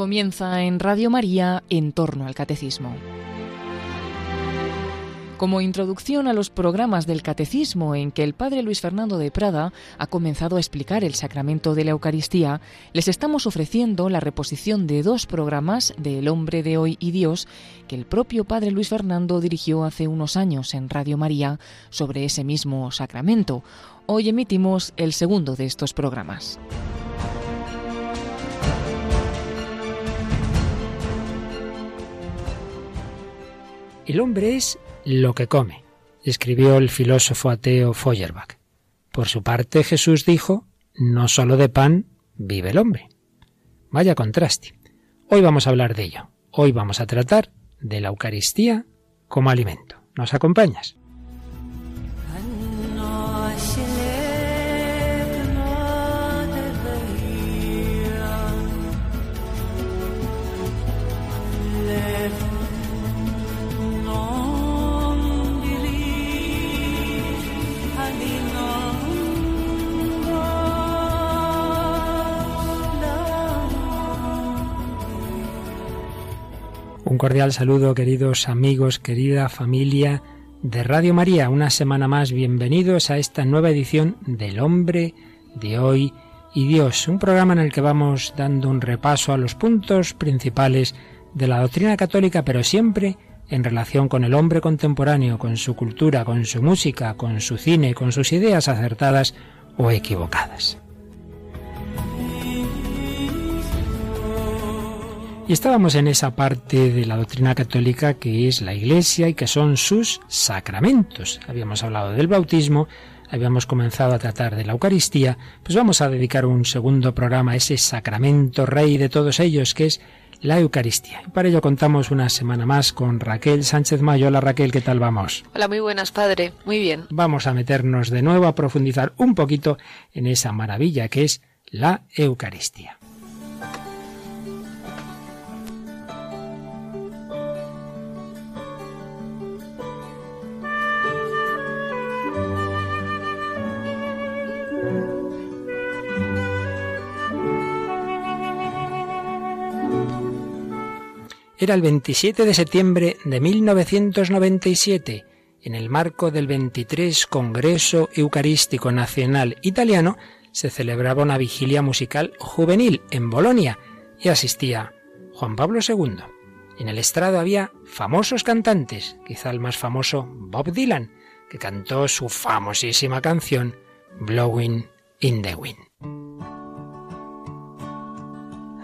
Comienza en Radio María en torno al catecismo. Como introducción a los programas del Catecismo en que el Padre Luis Fernando de Prada ha comenzado a explicar el sacramento de la Eucaristía, les estamos ofreciendo la reposición de dos programas de El hombre de hoy y Dios que el propio Padre Luis Fernando dirigió hace unos años en Radio María sobre ese mismo sacramento. Hoy emitimos el segundo de estos programas. El hombre es lo que come, escribió el filósofo ateo Feuerbach. Por su parte, Jesús dijo, no solo de pan vive el hombre. Vaya contraste. Hoy vamos a hablar de ello. Hoy vamos a tratar de la Eucaristía como alimento. ¿Nos acompañas? Un cordial saludo, queridos amigos, querida familia de Radio María. Una semana más, bienvenidos a esta nueva edición del Hombre de hoy y Dios, un programa en el que vamos dando un repaso a los puntos principales de la doctrina católica, pero siempre en relación con el hombre contemporáneo, con su cultura, con su música, con su cine, con sus ideas acertadas o equivocadas. Y estábamos en esa parte de la doctrina católica que es la Iglesia y que son sus sacramentos. Habíamos hablado del bautismo, habíamos comenzado a tratar de la Eucaristía, pues vamos a dedicar un segundo programa a ese sacramento rey de todos ellos, que es la Eucaristía. Y para ello contamos una semana más con Raquel Sánchez Mayo. Hola Raquel, ¿qué tal vamos? Hola, muy buenas, padre. Muy bien. Vamos a meternos de nuevo a profundizar un poquito en esa maravilla que es la Eucaristía. Era el 27 de septiembre de 1997, en el marco del 23 Congreso Eucarístico Nacional Italiano, se celebraba una vigilia musical juvenil en Bolonia y asistía Juan Pablo II. En el estrado había famosos cantantes, quizá el más famoso Bob Dylan, que cantó su famosísima canción Blowing in the Wind.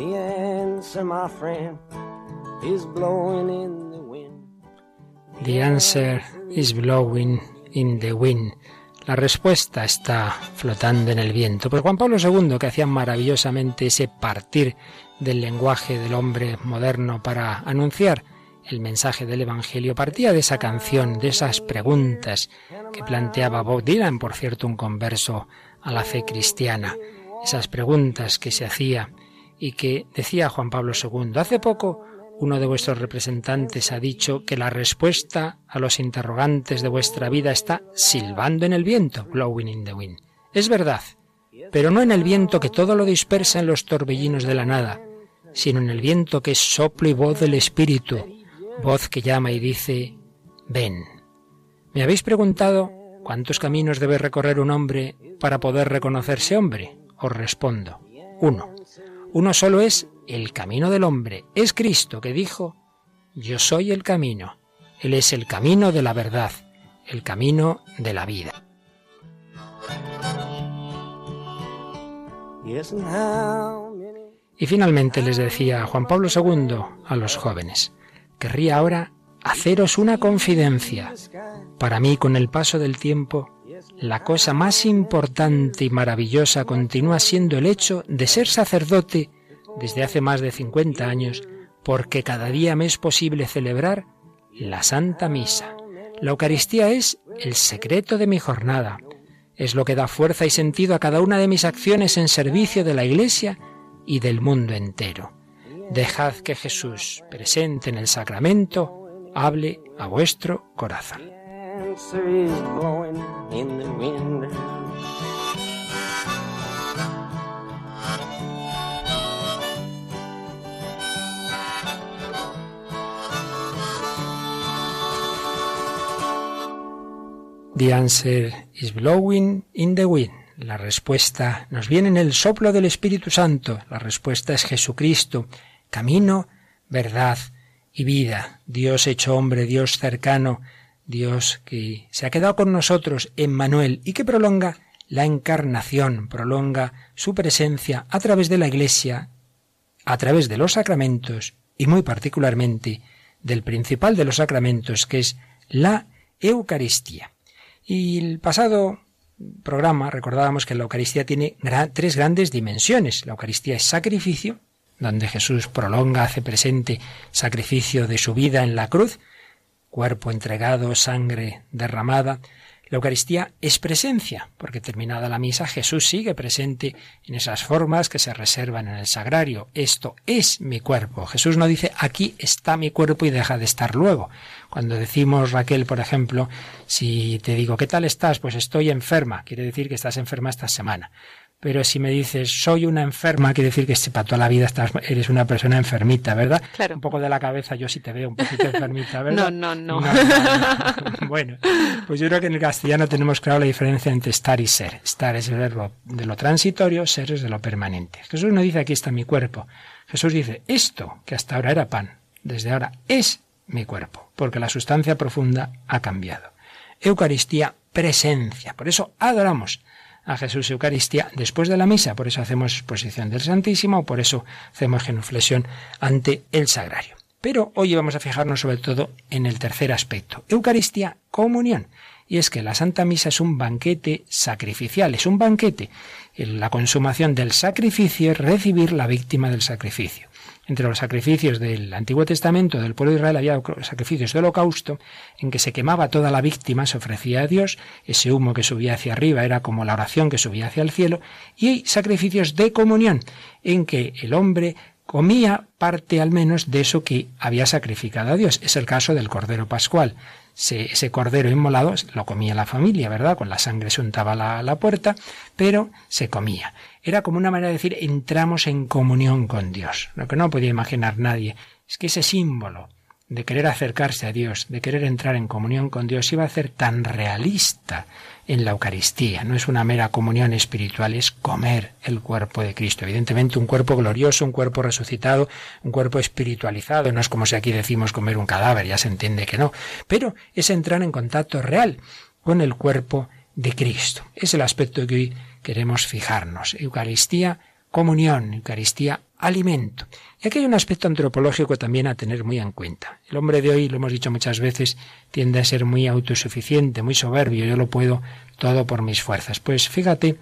The answer, my friend, is blowing in the wind. The answer is blowing in the wind. La respuesta está flotando en el viento. Por Juan Pablo II, que hacía maravillosamente ese partir del lenguaje del hombre moderno para anunciar el mensaje del Evangelio, partía de esa canción, de esas preguntas que planteaba Bob Dylan, por cierto, un converso a la fe cristiana. Esas preguntas que se hacía y que decía Juan Pablo II, hace poco uno de vuestros representantes ha dicho que la respuesta a los interrogantes de vuestra vida está silbando en el viento, blowing in the wind. Es verdad, pero no en el viento que todo lo dispersa en los torbellinos de la nada, sino en el viento que es soplo y voz del Espíritu, voz que llama y dice, ven. ¿Me habéis preguntado cuántos caminos debe recorrer un hombre para poder reconocerse hombre? Os respondo, uno. Uno solo es el camino del hombre. Es Cristo que dijo, yo soy el camino. Él es el camino de la verdad, el camino de la vida. Y finalmente les decía Juan Pablo II a los jóvenes, querría ahora haceros una confidencia. Para mí, con el paso del tiempo, la cosa más importante y maravillosa continúa siendo el hecho de ser sacerdote desde hace más de 50 años, porque cada día me es posible celebrar la Santa Misa. La Eucaristía es el secreto de mi jornada. Es lo que da fuerza y sentido a cada una de mis acciones en servicio de la Iglesia y del mundo entero. Dejad que Jesús, presente en el sacramento, hable a vuestro corazón. The answer is blowing in the wind. La respuesta nos viene en el soplo del Espíritu Santo. La respuesta es Jesucristo, camino, verdad y vida. Dios hecho hombre, Dios cercano, Dios que se ha quedado con nosotros en Manuel y que prolonga la encarnación, prolonga su presencia a través de la Iglesia, a través de los sacramentos y muy particularmente del principal de los sacramentos que es la Eucaristía. Y el pasado programa recordábamos que la Eucaristía tiene tres grandes dimensiones. La Eucaristía es sacrificio, donde Jesús prolonga, hace presente sacrificio de su vida en la cruz, cuerpo entregado, sangre derramada. La Eucaristía es presencia, porque terminada la misa Jesús sigue presente en esas formas que se reservan en el sagrario. Esto es mi cuerpo. Jesús no dice aquí está mi cuerpo y deja de estar luego. Cuando decimos, Raquel, por ejemplo, si te digo, ¿qué tal estás? Pues estoy enferma. Quiere decir que estás enferma esta semana. Pero si me dices, soy una enferma, quiere decir que para toda la vida estás, eres una persona enfermita, ¿verdad? Claro. Un poco de la cabeza, yo sí te veo un poquito enfermita, ¿verdad? no, no, no. bueno, pues yo creo que en el castellano tenemos claro la diferencia entre estar y ser. Estar es el verbo de lo transitorio, ser es de lo permanente. Jesús no dice, aquí está mi cuerpo. Jesús dice, esto que hasta ahora era pan, desde ahora es mi cuerpo, porque la sustancia profunda ha cambiado. Eucaristía, presencia. Por eso adoramos a Jesús Eucaristía después de la misa. Por eso hacemos exposición del Santísimo, por eso hacemos genuflexión ante el sagrario. Pero hoy vamos a fijarnos sobre todo en el tercer aspecto, Eucaristía, comunión. Y es que la Santa Misa es un banquete sacrificial, es un banquete. La consumación del sacrificio es recibir la víctima del sacrificio. Entre los sacrificios del Antiguo Testamento del pueblo de Israel había sacrificios de holocausto en que se quemaba toda la víctima, se ofrecía a Dios, ese humo que subía hacia arriba era como la oración que subía hacia el cielo, y hay sacrificios de comunión en que el hombre comía parte al menos de eso que había sacrificado a Dios. Es el caso del Cordero Pascual ese cordero inmolado lo comía la familia, ¿verdad? Con la sangre se untaba la, la puerta, pero se comía. Era como una manera de decir entramos en comunión con Dios. Lo que no podía imaginar nadie es que ese símbolo de querer acercarse a Dios, de querer entrar en comunión con Dios, iba a ser tan realista en la Eucaristía. No es una mera comunión espiritual, es comer el cuerpo de Cristo. Evidentemente un cuerpo glorioso, un cuerpo resucitado, un cuerpo espiritualizado. No es como si aquí decimos comer un cadáver, ya se entiende que no. Pero es entrar en contacto real con el cuerpo de Cristo. Es el aspecto que hoy queremos fijarnos. Eucaristía, comunión, Eucaristía, alimento. Y aquí hay un aspecto antropológico también a tener muy en cuenta. El hombre de hoy, lo hemos dicho muchas veces, tiende a ser muy autosuficiente, muy soberbio, yo lo puedo todo por mis fuerzas. Pues fíjate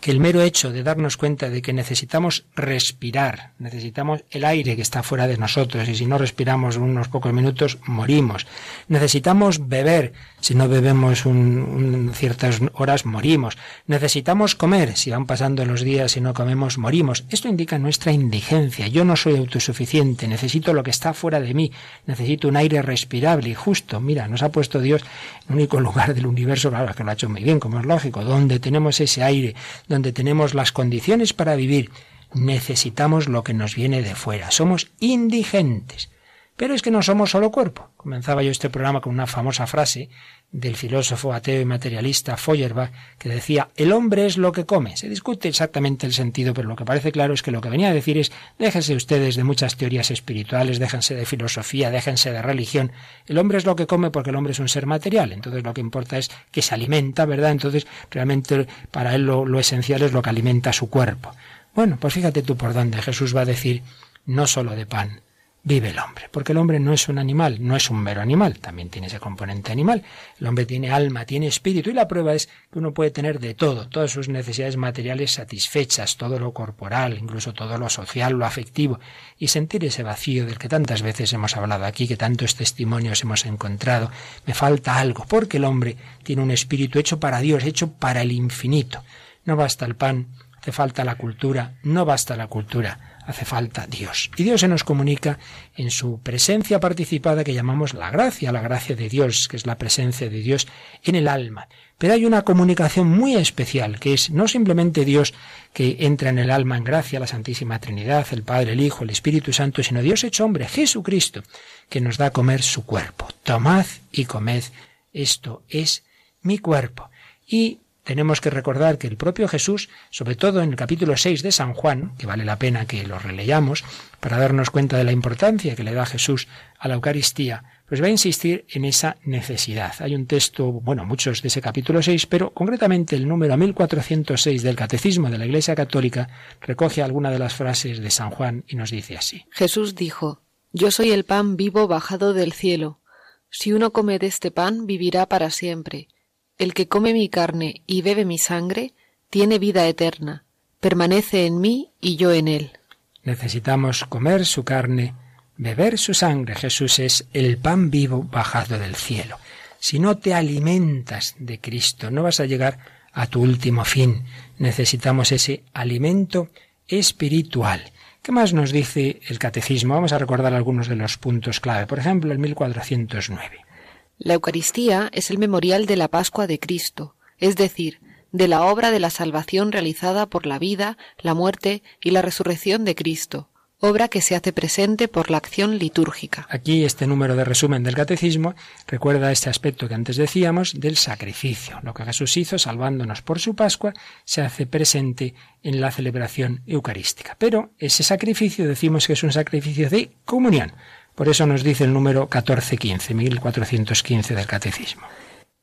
que el mero hecho de darnos cuenta de que necesitamos respirar, necesitamos el aire que está fuera de nosotros y si no respiramos unos pocos minutos morimos. Necesitamos beber, si no bebemos un, ciertas horas morimos. Necesitamos comer, si van pasando los días y no comemos morimos. Esto indica nuestra indigencia. Yo no soy autosuficiente, necesito lo que está fuera de mí, necesito un aire respirable y justo. Mira, nos ha puesto Dios en el único lugar del universo, claro que lo ha hecho muy bien, como es lógico, donde tenemos ese aire donde tenemos las condiciones para vivir, necesitamos lo que nos viene de fuera. Somos indigentes. Pero es que no somos solo cuerpo. Comenzaba yo este programa con una famosa frase del filósofo ateo y materialista Feuerbach que decía el hombre es lo que come. Se discute exactamente el sentido, pero lo que parece claro es que lo que venía a decir es déjense ustedes de muchas teorías espirituales, déjense de filosofía, déjense de religión. El hombre es lo que come porque el hombre es un ser material. Entonces lo que importa es que se alimenta, ¿verdad? Entonces realmente para él lo, lo esencial es lo que alimenta su cuerpo. Bueno, pues fíjate tú por dónde Jesús va a decir no solo de pan, vive el hombre. Porque el hombre no es un animal, no es un mero animal, también tiene ese componente animal. El hombre tiene alma, tiene espíritu y la prueba es que uno puede tener de todo, todas sus necesidades materiales satisfechas, todo lo corporal, incluso todo lo social, lo afectivo, y sentir ese vacío del que tantas veces hemos hablado aquí, que tantos testimonios hemos encontrado. Me falta algo, porque el hombre tiene un espíritu hecho para Dios, hecho para el infinito. No basta el pan, hace falta la cultura, no basta la cultura hace falta Dios. Y Dios se nos comunica en su presencia participada que llamamos la gracia, la gracia de Dios, que es la presencia de Dios en el alma. Pero hay una comunicación muy especial, que es no simplemente Dios que entra en el alma en gracia, la Santísima Trinidad, el Padre, el Hijo, el Espíritu Santo, sino Dios hecho hombre, Jesucristo, que nos da a comer su cuerpo. Tomad y comed, esto es mi cuerpo. Y tenemos que recordar que el propio Jesús, sobre todo en el capítulo 6 de San Juan, que vale la pena que lo releyamos para darnos cuenta de la importancia que le da Jesús a la Eucaristía, pues va a insistir en esa necesidad. Hay un texto, bueno, muchos de ese capítulo 6, pero concretamente el número 1406 del Catecismo de la Iglesia Católica recoge alguna de las frases de San Juan y nos dice así. Jesús dijo, Yo soy el pan vivo bajado del cielo. Si uno come de este pan, vivirá para siempre el que come mi carne y bebe mi sangre, tiene vida eterna, permanece en mí y yo en él. Necesitamos comer su carne, beber su sangre. Jesús es el pan vivo bajado del cielo. Si no te alimentas de Cristo, no vas a llegar a tu último fin. Necesitamos ese alimento espiritual. ¿Qué más nos dice el catecismo? Vamos a recordar algunos de los puntos clave. Por ejemplo, el 1409. La Eucaristía es el memorial de la Pascua de Cristo, es decir, de la obra de la salvación realizada por la vida, la muerte y la resurrección de Cristo, obra que se hace presente por la acción litúrgica. Aquí este número de resumen del catecismo recuerda este aspecto que antes decíamos del sacrificio. Lo que Jesús hizo salvándonos por su Pascua se hace presente en la celebración eucarística. Pero ese sacrificio decimos que es un sacrificio de comunión. Por eso nos dice el número 1415, 1415 del Catecismo.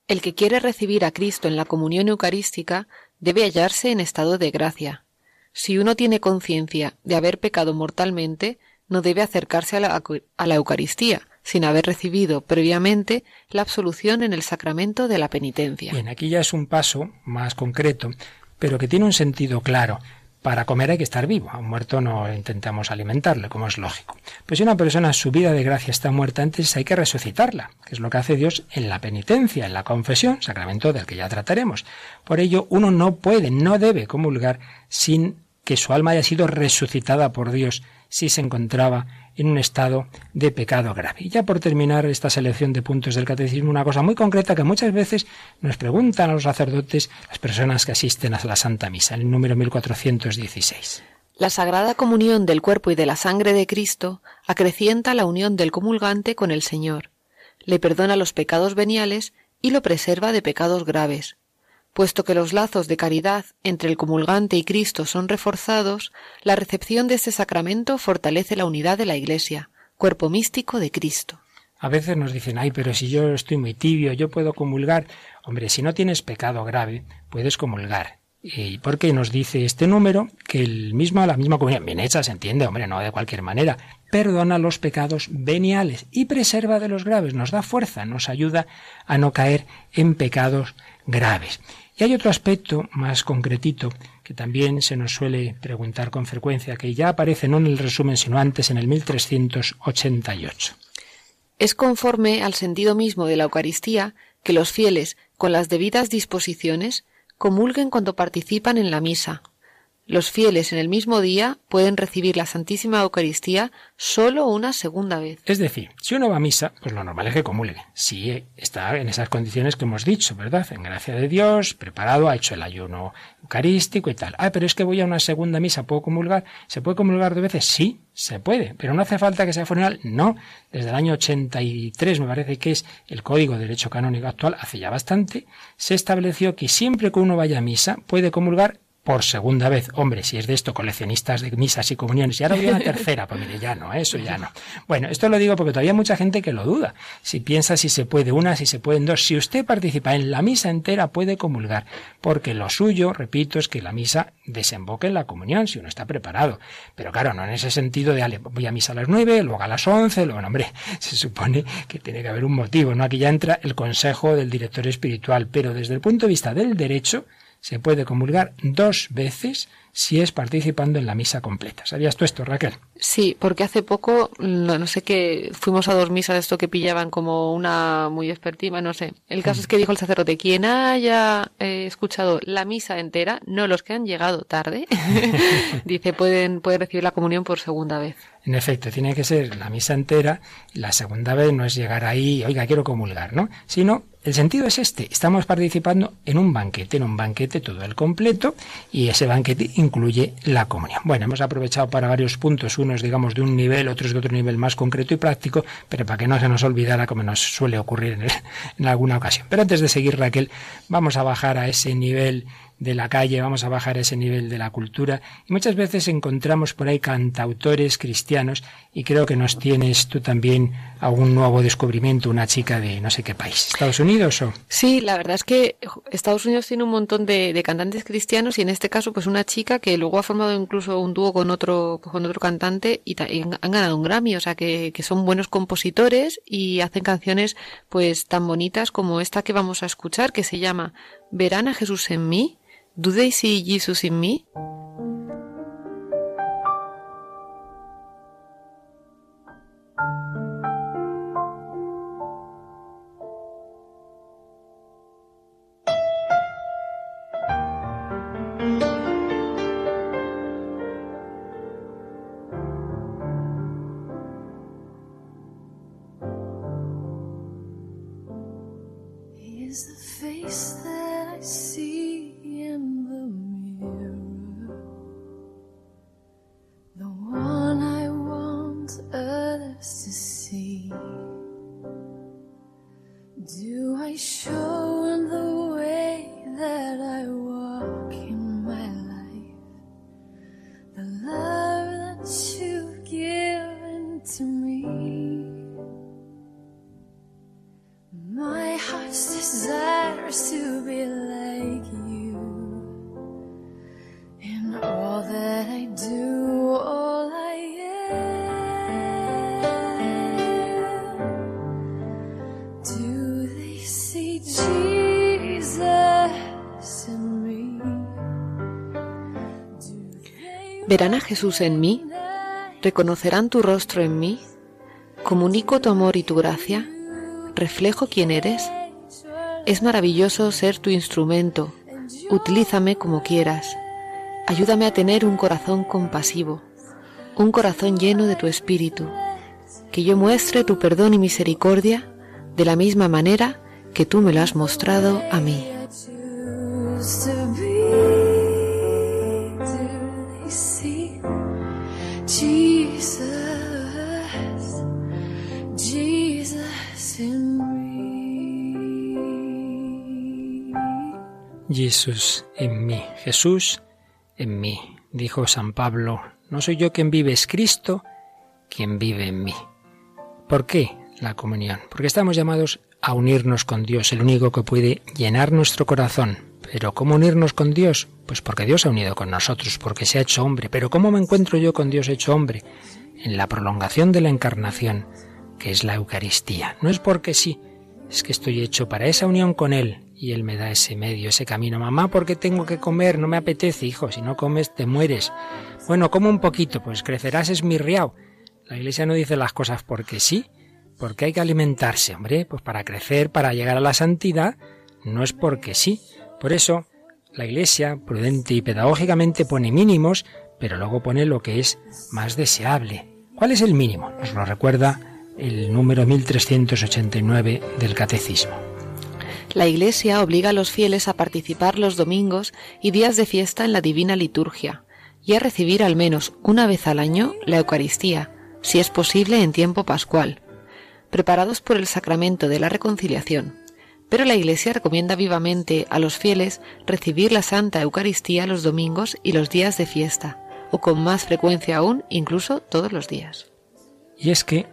El que quiere recibir a Cristo en la comunión eucarística debe hallarse en estado de gracia. Si uno tiene conciencia de haber pecado mortalmente, no debe acercarse a la, a la, Eucaristía, sin haber recibido previamente la absolución en el sacramento de la penitencia. Bien, aquí ya es un paso más concreto, pero que tiene un sentido claro para comer hay que estar vivo. A un muerto no intentamos alimentarle, como es lógico. Pues si una persona su vida de gracia está muerta antes, hay que resucitarla, que es lo que hace Dios en la penitencia, en la confesión, sacramento del que ya trataremos. Por ello, uno no puede, no debe comulgar sin que su alma haya sido resucitada por Dios si se encontraba en un estado de pecado grave. Y ya por terminar esta selección de puntos del catecismo, una cosa muy concreta que muchas veces nos preguntan a los sacerdotes las personas que asisten a la Santa Misa, el número 1416. La Sagrada Comunión del cuerpo y de la sangre de Cristo acrecienta la unión del comulgante con el Señor, le perdona los pecados veniales y lo preserva de pecados graves, Puesto que los lazos de caridad entre el comulgante y Cristo son reforzados, la recepción de este sacramento fortalece la unidad de la Iglesia, cuerpo místico de Cristo. A veces nos dicen, ay, pero si yo estoy muy tibio, yo puedo comulgar. Hombre, si no tienes pecado grave, puedes comulgar. ¿Y por qué nos dice este número? Que el mismo, la misma comunión, bien hecha, se entiende, hombre, no de cualquier manera, perdona los pecados veniales y preserva de los graves, nos da fuerza, nos ayuda a no caer en pecados graves. Y hay otro aspecto más concretito que también se nos suele preguntar con frecuencia, que ya aparece no en el resumen, sino antes en el 1388. Es conforme al sentido mismo de la Eucaristía que los fieles, con las debidas disposiciones, comulguen cuando participan en la misa, los fieles en el mismo día pueden recibir la Santísima Eucaristía solo una segunda vez. Es decir, si uno va a misa, pues lo normal es que comulgue. Si está en esas condiciones que hemos dicho, ¿verdad? En gracia de Dios, preparado, ha hecho el ayuno eucarístico y tal. Ah, pero es que voy a una segunda misa, ¿puedo comulgar? ¿Se puede comulgar dos veces? Sí, se puede, pero no hace falta que sea funeral. No, desde el año 83 me parece que es el Código de Derecho Canónico actual, hace ya bastante, se estableció que siempre que uno vaya a misa puede comulgar por segunda vez. Hombre, si es de esto, coleccionistas de misas y comuniones, y ahora voy a una tercera, pues mire, ya no, eso ya no. Bueno, esto lo digo porque todavía hay mucha gente que lo duda. Si piensa si se puede una, si se pueden dos. Si usted participa en la misa entera, puede comulgar, porque lo suyo, repito, es que la misa desemboque en la comunión, si uno está preparado. Pero claro, no en ese sentido de, voy a misa a las nueve, luego a las once, luego, hombre, se supone que tiene que haber un motivo, ¿no? Aquí ya entra el consejo del director espiritual, pero desde el punto de vista del derecho, se puede comulgar dos veces si es participando en la misa completa. ¿Sabías tú esto, Raquel? Sí, porque hace poco, no, sé qué, fuimos a dos misas esto que pillaban como una muy expertiva, no sé. El caso es que dijo el sacerdote, quien haya eh, escuchado la misa entera, no los que han llegado tarde, dice, pueden, pueden recibir la comunión por segunda vez. En efecto, tiene que ser la misa entera. La segunda vez no es llegar ahí, oiga, quiero comulgar, ¿no? Sino el sentido es este. Estamos participando en un banquete, en un banquete todo el completo, y ese banquete incluye la comunión. Bueno, hemos aprovechado para varios puntos, unos digamos de un nivel, otros de otro nivel más concreto y práctico, pero para que no se nos olvidara como nos suele ocurrir en, en alguna ocasión. Pero antes de seguir, Raquel, vamos a bajar a ese nivel de la calle, vamos a bajar ese nivel de la cultura. Y muchas veces encontramos por ahí cantautores cristianos y creo que nos tienes tú también algún nuevo descubrimiento, una chica de no sé qué país, Estados Unidos o... Sí, la verdad es que Estados Unidos tiene un montón de, cantantes cristianos y en este caso pues una chica que luego ha formado incluso un dúo con otro, con otro cantante y, han ganado un Grammy, o sea que, que son buenos compositores y hacen canciones pues tan bonitas como esta que vamos a escuchar que se llama Verán a Jesús en mí Do they see Jesus in me? Jesús en mí, reconocerán tu rostro en mí, comunico tu amor y tu gracia, reflejo quién eres. Es maravilloso ser tu instrumento, utilízame como quieras. Ayúdame a tener un corazón compasivo, un corazón lleno de tu espíritu, que yo muestre tu perdón y misericordia de la misma manera que tú me lo has mostrado a mí. Jesús en mí, Jesús en mí. Dijo San Pablo, no soy yo quien vive, es Cristo quien vive en mí. ¿Por qué la comunión? Porque estamos llamados a unirnos con Dios, el único que puede llenar nuestro corazón. Pero ¿cómo unirnos con Dios? Pues porque Dios ha unido con nosotros, porque se ha hecho hombre. Pero ¿cómo me encuentro yo con Dios hecho hombre? En la prolongación de la encarnación, que es la Eucaristía. No es porque sí, es que estoy hecho para esa unión con Él, y él me da ese medio, ese camino. Mamá, ¿por qué tengo que comer? No me apetece, hijo. Si no comes, te mueres. Bueno, como un poquito, pues crecerás es mi riao. La iglesia no dice las cosas porque sí, porque hay que alimentarse, hombre, pues para crecer, para llegar a la santidad, no es porque sí. Por eso, la iglesia, prudente y pedagógicamente, pone mínimos, pero luego pone lo que es más deseable. ¿Cuál es el mínimo? Nos lo recuerda el número 1389 del Catecismo. La Iglesia obliga a los fieles a participar los domingos y días de fiesta en la divina liturgia y a recibir al menos una vez al año la Eucaristía, si es posible en tiempo pascual, preparados por el sacramento de la reconciliación, pero la Iglesia recomienda vivamente a los fieles recibir la Santa Eucaristía los domingos y los días de fiesta, o con más frecuencia aún, incluso todos los días. Y es que,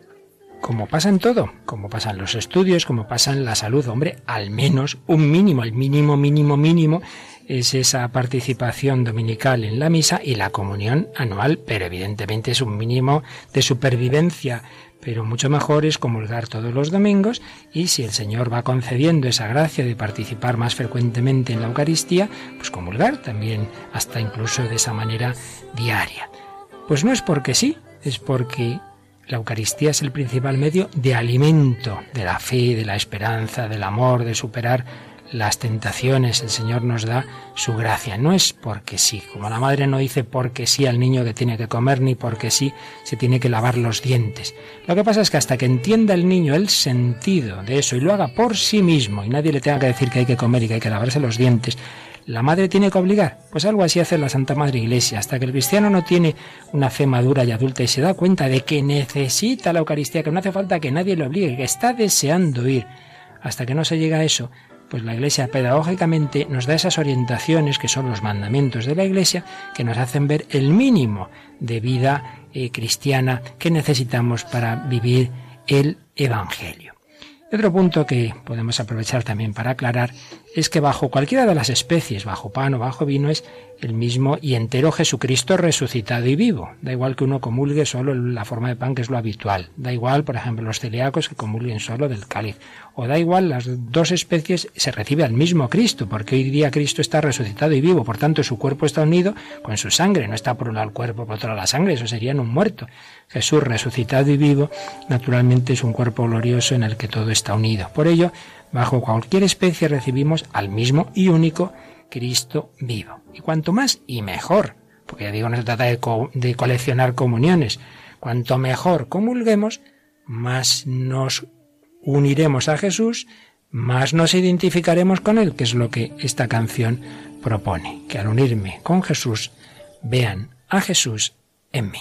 como pasa en todo, como pasa en los estudios, como pasa en la salud, hombre, al menos un mínimo, el mínimo, mínimo, mínimo, es esa participación dominical en la misa y la comunión anual, pero evidentemente es un mínimo de supervivencia. Pero mucho mejor es comulgar todos los domingos y si el Señor va concediendo esa gracia de participar más frecuentemente en la Eucaristía, pues comulgar también hasta incluso de esa manera diaria. Pues no es porque sí, es porque la Eucaristía es el principal medio de alimento de la fe, de la esperanza, del amor, de superar las tentaciones, el Señor nos da su gracia. No es porque sí, como la madre no dice porque sí al niño que tiene que comer, ni porque sí se tiene que lavar los dientes. Lo que pasa es que hasta que entienda el niño el sentido de eso y lo haga por sí mismo y nadie le tenga que decir que hay que comer y que hay que lavarse los dientes, ¿La madre tiene que obligar? Pues algo así hace la Santa Madre Iglesia. Hasta que el cristiano no tiene una fe madura y adulta y se da cuenta de que necesita la Eucaristía, que no hace falta que nadie le obligue, que está deseando ir. Hasta que no se llega a eso, pues la Iglesia pedagógicamente nos da esas orientaciones que son los mandamientos de la Iglesia que nos hacen ver el mínimo de vida eh, cristiana que necesitamos para vivir el Evangelio. Otro punto que podemos aprovechar también para aclarar es que bajo cualquiera de las especies, bajo pan o bajo vino, es el mismo y entero Jesucristo resucitado y vivo. Da igual que uno comulgue solo la forma de pan que es lo habitual. Da igual, por ejemplo, los celíacos que comulguen solo del cáliz. O da igual, las dos especies se recibe al mismo Cristo, porque hoy día Cristo está resucitado y vivo. Por tanto, su cuerpo está unido con su sangre. No está por un lado el cuerpo, por otro lado la sangre. Eso sería en un muerto. Jesús resucitado y vivo, naturalmente es un cuerpo glorioso en el que todo está unido. Por ello, bajo cualquier especie recibimos al mismo y único Cristo vivo. Y cuanto más y mejor, porque ya digo, no se trata de, de coleccionar comuniones, cuanto mejor comulguemos, más nos uniremos a Jesús, más nos identificaremos con Él, que es lo que esta canción propone, que al unirme con Jesús, vean a Jesús en mí.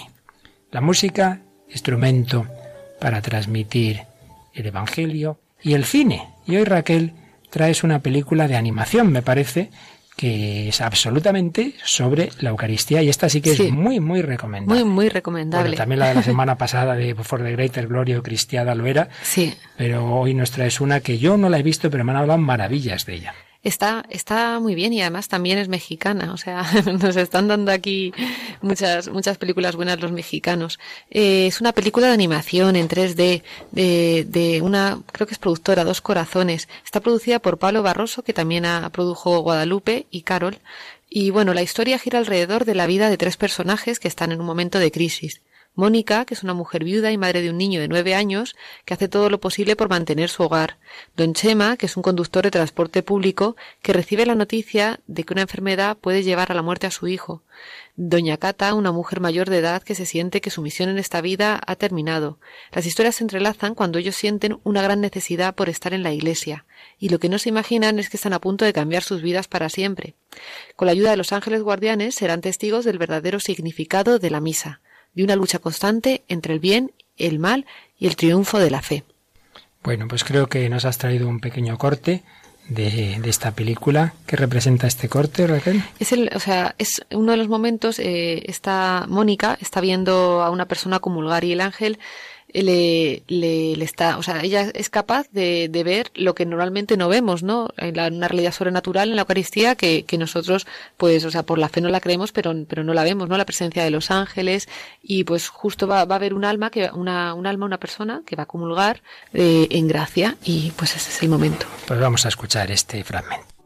La música, instrumento para transmitir el Evangelio, y el cine. Y hoy Raquel traes una película de animación, me parece, que es absolutamente sobre la Eucaristía y esta sí que es muy, muy recomendable. Muy, muy recomendable. también la de la semana pasada de For the Greater Glory o Cristiada lo era. Sí. Pero hoy nos traes una que yo no la he visto, pero me han hablado maravillas de ella. Está, está muy bien y además también es mexicana. O sea, nos están dando aquí muchas, muchas películas buenas los mexicanos. Eh, es una película de animación en 3D de, de una, creo que es productora, Dos Corazones. Está producida por Pablo Barroso, que también ha, produjo Guadalupe y Carol. Y bueno, la historia gira alrededor de la vida de tres personajes que están en un momento de crisis. Mónica, que es una mujer viuda y madre de un niño de nueve años, que hace todo lo posible por mantener su hogar. Don Chema, que es un conductor de transporte público, que recibe la noticia de que una enfermedad puede llevar a la muerte a su hijo. Doña Cata, una mujer mayor de edad que se siente que su misión en esta vida ha terminado. Las historias se entrelazan cuando ellos sienten una gran necesidad por estar en la iglesia, y lo que no se imaginan es que están a punto de cambiar sus vidas para siempre. Con la ayuda de los ángeles guardianes serán testigos del verdadero significado de la misa de una lucha constante entre el bien, el mal y el triunfo de la fe. Bueno, pues creo que nos has traído un pequeño corte de, esta película. ¿Qué representa este corte, Raquel? Es el, o sea, es uno de los momentos, eh, está Mónica, está viendo a una persona comulgar y el ángel le, le, le, está, o sea, ella es capaz de, de, ver lo que normalmente no vemos, ¿no? En la, una realidad sobrenatural en la Eucaristía que, que nosotros, pues, o sea, por la fe no la creemos, pero, pero no la vemos, ¿no? La presencia de los ángeles y pues justo va, va a haber un alma, que, una, un alma, una persona que va a comulgar eh, en gracia y pues ese es el momento. Pues vamos a escuchar este fragmento.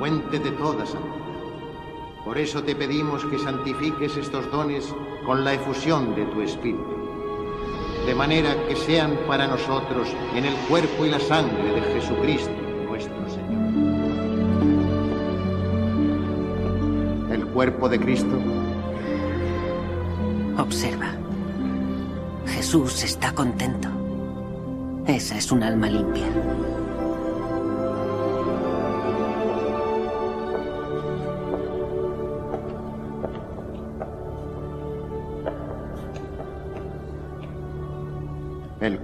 Fuente de toda salud. Por eso te pedimos que santifiques estos dones con la efusión de tu Espíritu, de manera que sean para nosotros en el cuerpo y la sangre de Jesucristo nuestro Señor. El cuerpo de Cristo. Observa. Jesús está contento. Esa es un alma limpia.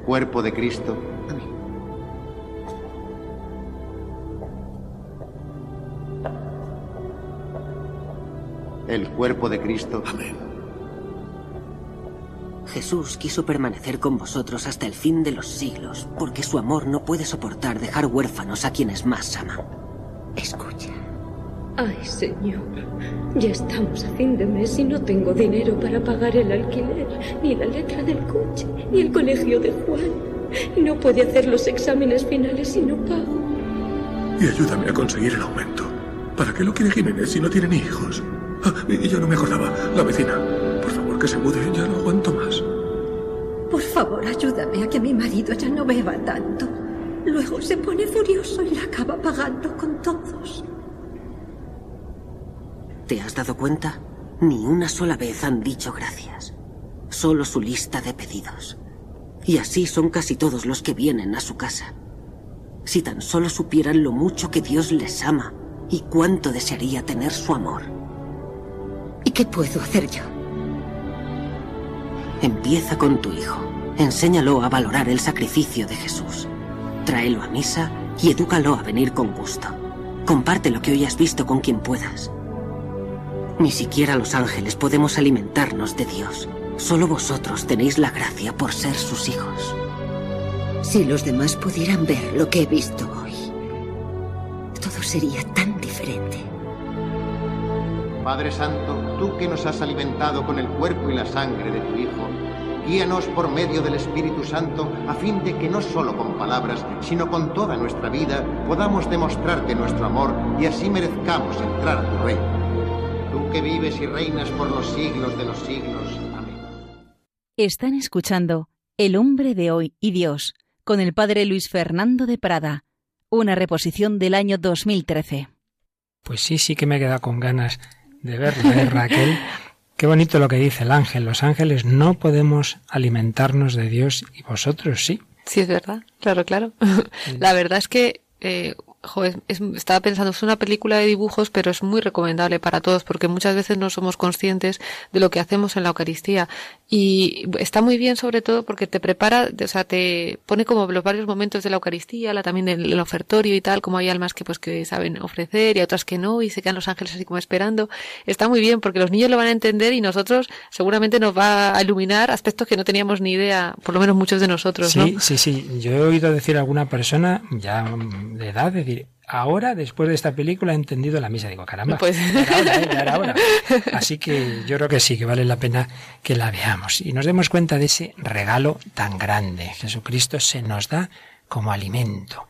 Cuerpo de Cristo. Amén. El cuerpo de Cristo. Amén. Jesús quiso permanecer con vosotros hasta el fin de los siglos, porque su amor no puede soportar dejar huérfanos a quienes más ama. Escucha. Ay, Señor, ya estamos a fin de mes y no tengo dinero para pagar el alquiler, ni la letra del coche, ni el colegio de Juan. No puede hacer los exámenes finales si no pago. Y ayúdame a conseguir el aumento. ¿Para qué lo quiere Jiménez si no tienen hijos? Ah, y yo no me acordaba. La vecina. Por favor, que se mude. Ya no aguanto más. Por favor, ayúdame a que mi marido ya no beba tanto. Luego se pone furioso y la acaba pagando con todos. ¿Te has dado cuenta? Ni una sola vez han dicho gracias. Solo su lista de pedidos. Y así son casi todos los que vienen a su casa. Si tan solo supieran lo mucho que Dios les ama y cuánto desearía tener su amor. ¿Y qué puedo hacer yo? Empieza con tu hijo. Enséñalo a valorar el sacrificio de Jesús. Tráelo a misa y edúcalo a venir con gusto. Comparte lo que hoy has visto con quien puedas. Ni siquiera los ángeles podemos alimentarnos de Dios. Solo vosotros tenéis la gracia por ser sus hijos. Si los demás pudieran ver lo que he visto hoy, todo sería tan diferente. Padre Santo, tú que nos has alimentado con el cuerpo y la sangre de tu Hijo, guíanos por medio del Espíritu Santo a fin de que no solo con palabras, sino con toda nuestra vida podamos demostrarte nuestro amor y así merezcamos entrar a tu reino. Tú que vives y reinas por los siglos de los siglos. Amén. Están escuchando El hombre de hoy y Dios con el padre Luis Fernando de Prada, una reposición del año 2013. Pues sí, sí que me he quedado con ganas de verlo, ¿eh, Raquel? Qué bonito lo que dice el ángel. Los ángeles no podemos alimentarnos de Dios y vosotros sí. Sí, es verdad, claro, claro. La verdad es que eh, jo, es- es- estaba pensando, es una película de dibujos, pero es muy recomendable para todos porque muchas veces no somos conscientes de lo que hacemos en la Eucaristía. Y está muy bien sobre todo porque te prepara, o sea, te pone como los varios momentos de la Eucaristía, la, también el, el ofertorio y tal, como hay almas que pues que saben ofrecer y otras que no y se quedan los ángeles así como esperando. Está muy bien porque los niños lo van a entender y nosotros seguramente nos va a iluminar aspectos que no teníamos ni idea, por lo menos muchos de nosotros, Sí, ¿no? sí, sí. Yo he oído decir a alguna persona ya de edad, decir, ahora, después de esta película, he entendido la misa. Digo, caramba, Pues- ya era hora, ¿eh? Ya era hora. Así que yo creo que sí, que vale la pena que la veamos y nos demos cuenta de ese regalo tan grande. Jesucristo se nos da como alimento.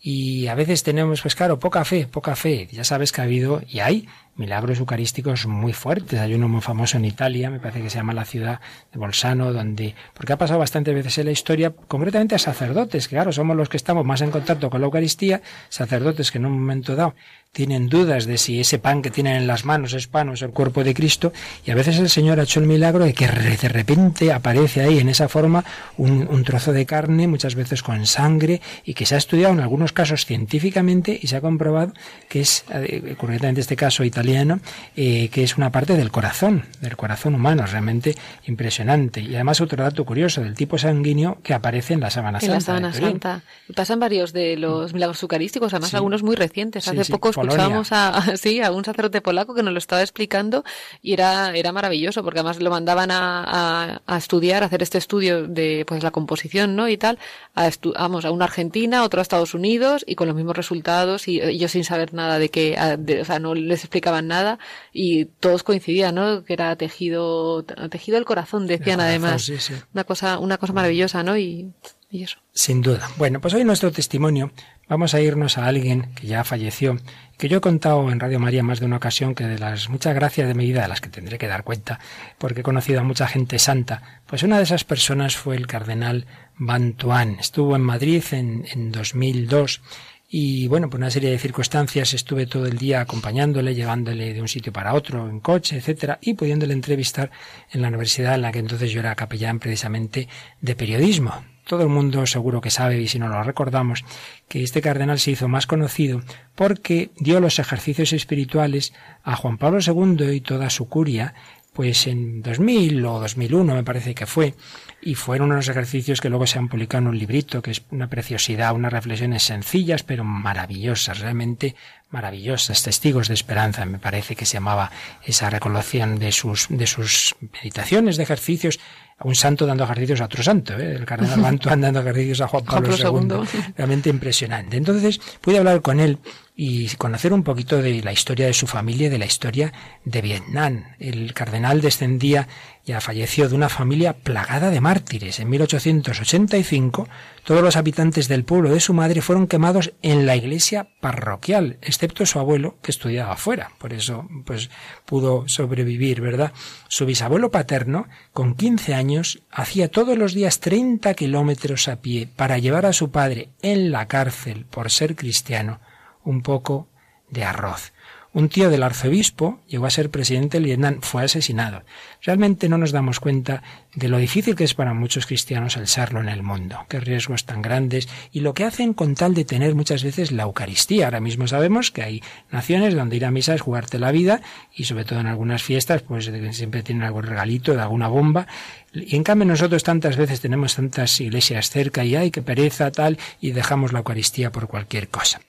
Y a veces tenemos, pues claro, poca fe, poca fe. Ya sabes que ha habido y hay milagros eucarísticos muy fuertes. Hay uno muy famoso en Italia, me parece que se llama la ciudad de Bolsano, donde, porque ha pasado bastantes veces en la historia, concretamente a sacerdotes, que claro, somos los que estamos más en contacto con la Eucaristía, sacerdotes que en un momento dado tienen dudas de si ese pan que tienen en las manos es pan o es el cuerpo de Cristo, y a veces el Señor ha hecho el milagro de que de repente aparece ahí en esa forma un, un trozo de carne, muchas veces con sangre, y que se ha estudiado en algunos casos científicamente y se ha comprobado que es, eh, concretamente este caso italiano, eh, que es una parte del corazón, del corazón humano, realmente impresionante. Y además otro dato curioso, del tipo sanguíneo que aparece en la sábana En la santa. Sábana. Santa. Pasan varios de los milagros eucarísticos, además Sí. algunos muy recientes. Hace sí, poco Polonia. Escuchábamos a, a- sí, a un sacerdote polaco que nos lo estaba explicando y era, era maravilloso, porque además lo mandaban a, a- a estudiar, a hacer este estudio de pues la composición, ¿no? Y tal, a estu- vamos, a una Argentina, otro a Estados Unidos, y con los mismos resultados, y ellos sin saber nada de que, de- o sea, no les explicaban nada, y todos coincidían, ¿no? Que era tejido, tejido del corazón, decían corazón, además. sí, sí. Una cosa, una cosa maravillosa, ¿no? Y, y eso. Sin duda. Bueno, pues hoy nuestro testimonio vamos a irnos a alguien que ya falleció, que yo he contado en Radio María más de una ocasión que de las muchas gracias de mi vida, de las que tendré que dar cuenta, porque he conocido a mucha gente santa, pues una de esas personas fue el cardenal Bantuán. Estuvo en Madrid en, en 2002 y bueno, por una serie de circunstancias estuve todo el día acompañándole, llevándole de un sitio para otro en coche, etcétera, y pudiéndole entrevistar en la universidad en la que entonces yo era capellán precisamente de periodismo. Todo el mundo seguro que sabe, y si no lo recordamos, que este cardenal se hizo más conocido porque dio los ejercicios espirituales a Juan Pablo II y toda su curia, pues en 2000 o 2001 me parece que fue, y fueron unos ejercicios que luego se han publicado en un librito, que es una preciosidad, unas reflexiones sencillas pero maravillosas, realmente maravillosas, testigos de esperanza, me parece que se llamaba esa recolección de sus, de sus meditaciones, de ejercicios, un santo dando ejercicios a otro santo, ¿eh? el cardenal Bantuan dando ejercicios a Juan Pablo, II. Realmente impresionante. Entonces pude hablar con él y conocer un poquito de la historia de su familia y de la historia de Vietnam. El cardenal descendía ya falleció de una familia plagada de mártires. En 1885 todos los habitantes del pueblo de su madre fueron quemados en la iglesia parroquial, excepto su abuelo que estudiaba afuera. Por eso pues pudo sobrevivir, ¿verdad? Su bisabuelo paterno, con 15 años, hacía todos los días 30 kilómetros a pie para llevar a su padre en la cárcel por ser cristiano un poco de arroz. Un tío del arzobispo llegó a ser presidente del Vietnam, fue asesinado. Realmente no nos damos cuenta de lo difícil que es para muchos cristianos el serlo en el mundo, qué riesgos tan grandes y lo que hacen con tal de tener muchas veces la Eucaristía. Ahora mismo sabemos que hay naciones donde ir a misa es jugarte la vida y sobre todo en algunas fiestas pues siempre tienen algún regalito de alguna bomba y en cambio nosotros tantas veces tenemos tantas iglesias cerca y hay que pereza tal y dejamos la Eucaristía por cualquier cosa.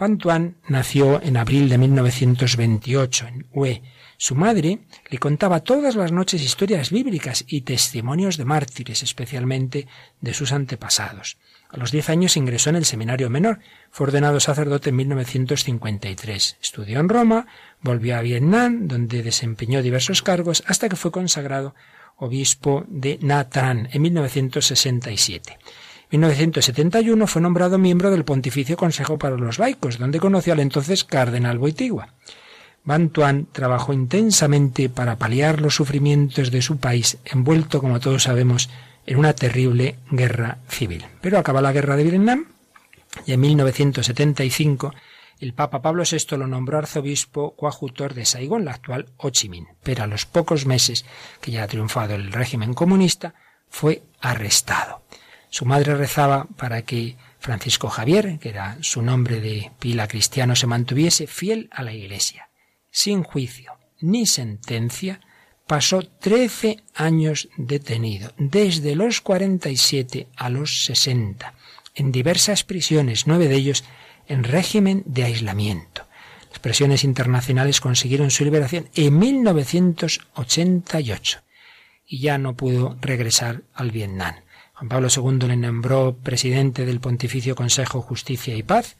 Pantuan nació en abril de 1928 en Hue. Su madre le contaba todas las noches historias bíblicas y testimonios de mártires, especialmente de sus antepasados. A los diez años ingresó en el seminario menor. Fue ordenado sacerdote en 1953. Estudió en Roma, volvió a Vietnam, donde desempeñó diversos cargos hasta que fue consagrado obispo de Nha Trang en 1967. 1971 fue nombrado miembro del Pontificio Consejo para los Laicos, donde conoció al entonces cardenal Boitigua. Ban Tuan trabajó intensamente para paliar los sufrimientos de su país, envuelto, como todos sabemos, en una terrible guerra civil. Pero acaba la guerra de Vietnam y en 1975 el Papa Pablo VI lo nombró arzobispo coadjutor de Saigón, la actual Ho Chi Minh. Pero a los pocos meses que ya ha triunfado el régimen comunista, fue arrestado. Su madre rezaba para que Francisco Javier, que era su nombre de pila cristiano, se mantuviese fiel a la Iglesia. Sin juicio ni sentencia, pasó trece años detenido, desde los cuarenta y siete a los sesenta, en diversas prisiones, nueve de ellos en régimen de aislamiento. Las presiones internacionales consiguieron su liberación en 1988 y ya no pudo regresar al Vietnam. Juan Pablo II le nombró presidente del Pontificio Consejo Justicia y Paz,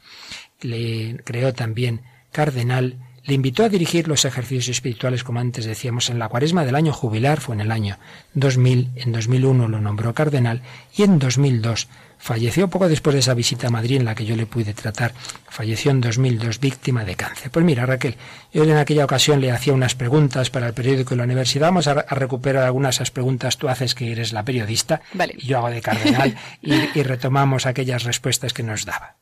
le creó también cardenal, le invitó a dirigir los ejercicios espirituales, como antes decíamos, en la cuaresma del año jubilar, fue en el año 2000, en 2001 lo nombró cardenal y en 2002 Falleció poco después de esa visita a Madrid en la que yo le pude tratar. Falleció en 2002 víctima de cáncer. Pues mira, Raquel, yo en aquella ocasión le hacía unas preguntas para el periódico de la universidad. Vamos a, recuperar algunas de esas preguntas. Tú haces que eres la periodista y yo hago de cardenal y, y retomamos aquellas respuestas que nos daba.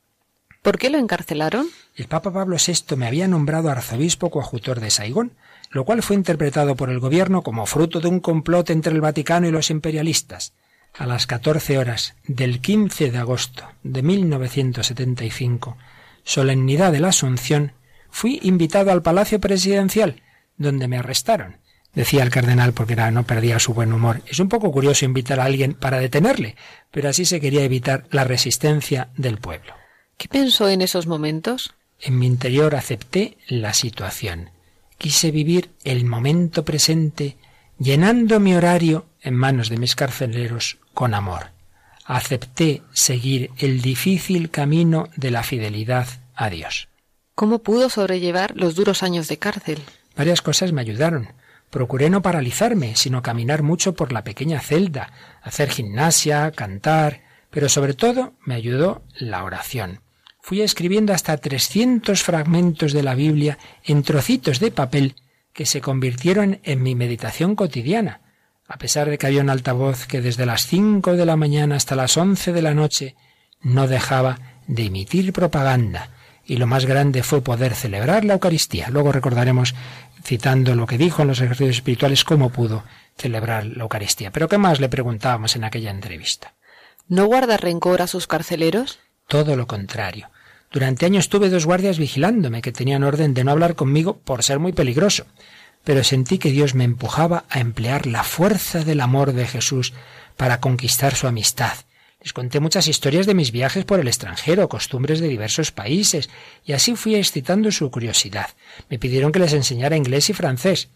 ¿Por qué lo encarcelaron? El Papa Pablo VI me había nombrado arzobispo coadjutor de Saigón, lo cual fue interpretado por el gobierno como fruto de un complot entre el Vaticano y los imperialistas a las 14 horas del 15 de agosto de 1975, solemnidad de la Asunción, fui invitado al Palacio Presidencial, donde me arrestaron. Decía el cardenal porque era, no perdía su buen humor. Es un poco curioso invitar a alguien para detenerle, pero así se quería evitar la resistencia del pueblo. ¿Qué pensó en esos momentos? En mi interior acepté la situación. Quise vivir el momento presente, llenando mi horario en manos de mis carceleros con amor. Acepté seguir el difícil camino de la fidelidad a Dios. ¿Cómo pudo sobrellevar los duros años de cárcel? Varias cosas me ayudaron. Procuré no paralizarme, sino caminar mucho por la pequeña celda, hacer gimnasia, cantar, pero sobre todo me ayudó la oración. Fui escribiendo hasta 300 fragmentos de la Biblia en trocitos de papel que se convirtieron en mi meditación cotidiana, a pesar de que había un altavoz que desde las cinco de la mañana hasta las once de la noche no dejaba de emitir propaganda, y lo más grande fue poder celebrar la Eucaristía. Luego recordaremos, citando lo que dijo en los ejercicios espirituales, cómo pudo celebrar la Eucaristía. Pero ¿qué más le preguntábamos en aquella entrevista? ¿No guarda rencor a sus carceleros? Todo lo contrario. Durante años tuve dos guardias vigilándome que tenían orden de no hablar conmigo por ser muy peligroso. Pero sentí que Dios me empujaba a emplear la fuerza del amor de Jesús para conquistar su amistad. Les conté muchas historias de mis viajes por el extranjero, costumbres de diversos países, y así fui excitando su curiosidad. Me pidieron que les enseñara inglés y francés.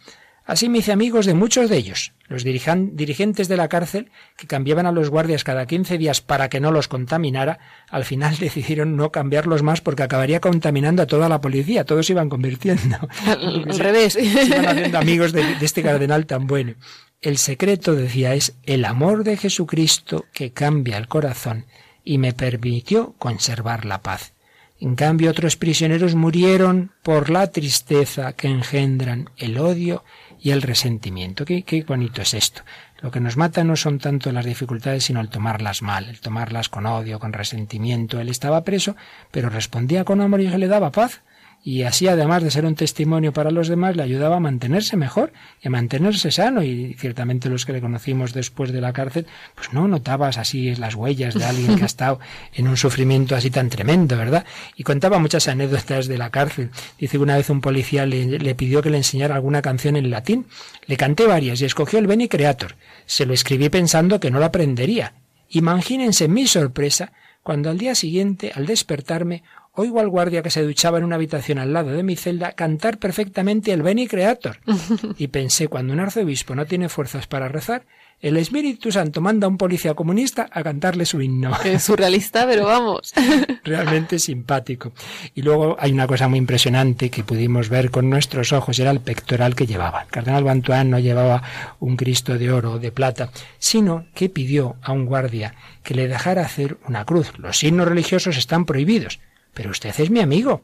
Así me hice amigos de muchos de ellos. Los dirigentes de la cárcel, que cambiaban a los guardias cada quince días para que no los contaminara, al final decidieron no cambiarlos más porque acabaría contaminando a toda la policía. Todos se iban convirtiendo. Al, revés. Se iban haciendo amigos de este cardenal tan bueno. El secreto, decía, es el amor de Jesucristo que cambia el corazón y me permitió conservar la paz. En cambio, otros prisioneros murieron por la tristeza que engendran el odio y el resentimiento. Qué, qué bonito es esto. Lo que nos mata no son tanto las dificultades, sino el tomarlas mal, el tomarlas con odio, con resentimiento. Él estaba preso, pero respondía con amor y se le daba paz y así además de ser un testimonio para los demás le ayudaba a mantenerse mejor y a mantenerse sano y ciertamente los que le conocimos después de la cárcel pues no notabas así las huellas de alguien que ha estado en un sufrimiento así tan tremendo, ¿verdad? Y contaba muchas anécdotas de la cárcel. Dice que una vez un policía le, le pidió que le enseñara alguna canción en latín. Le canté varias y escogió el Beni Creator. Se lo escribí pensando que no lo aprendería. Imagínense mi sorpresa cuando al día siguiente, al despertarme, oigo al guardia que se duchaba en una habitación al lado de mi celda cantar perfectamente el Beni Creator. Y pensé, cuando un arzobispo no tiene fuerzas para rezar, el Espíritu Santo manda a un policía comunista a cantarle su himno. Es surrealista, pero vamos. Realmente simpático. Y luego hay una cosa muy impresionante que pudimos ver con nuestros ojos, era el pectoral que llevaba. El cardenal Bantuán no llevaba un Cristo de oro o de plata, sino que pidió a un guardia que le dejara hacer una cruz. Los signos religiosos están prohibidos, pero usted es mi amigo.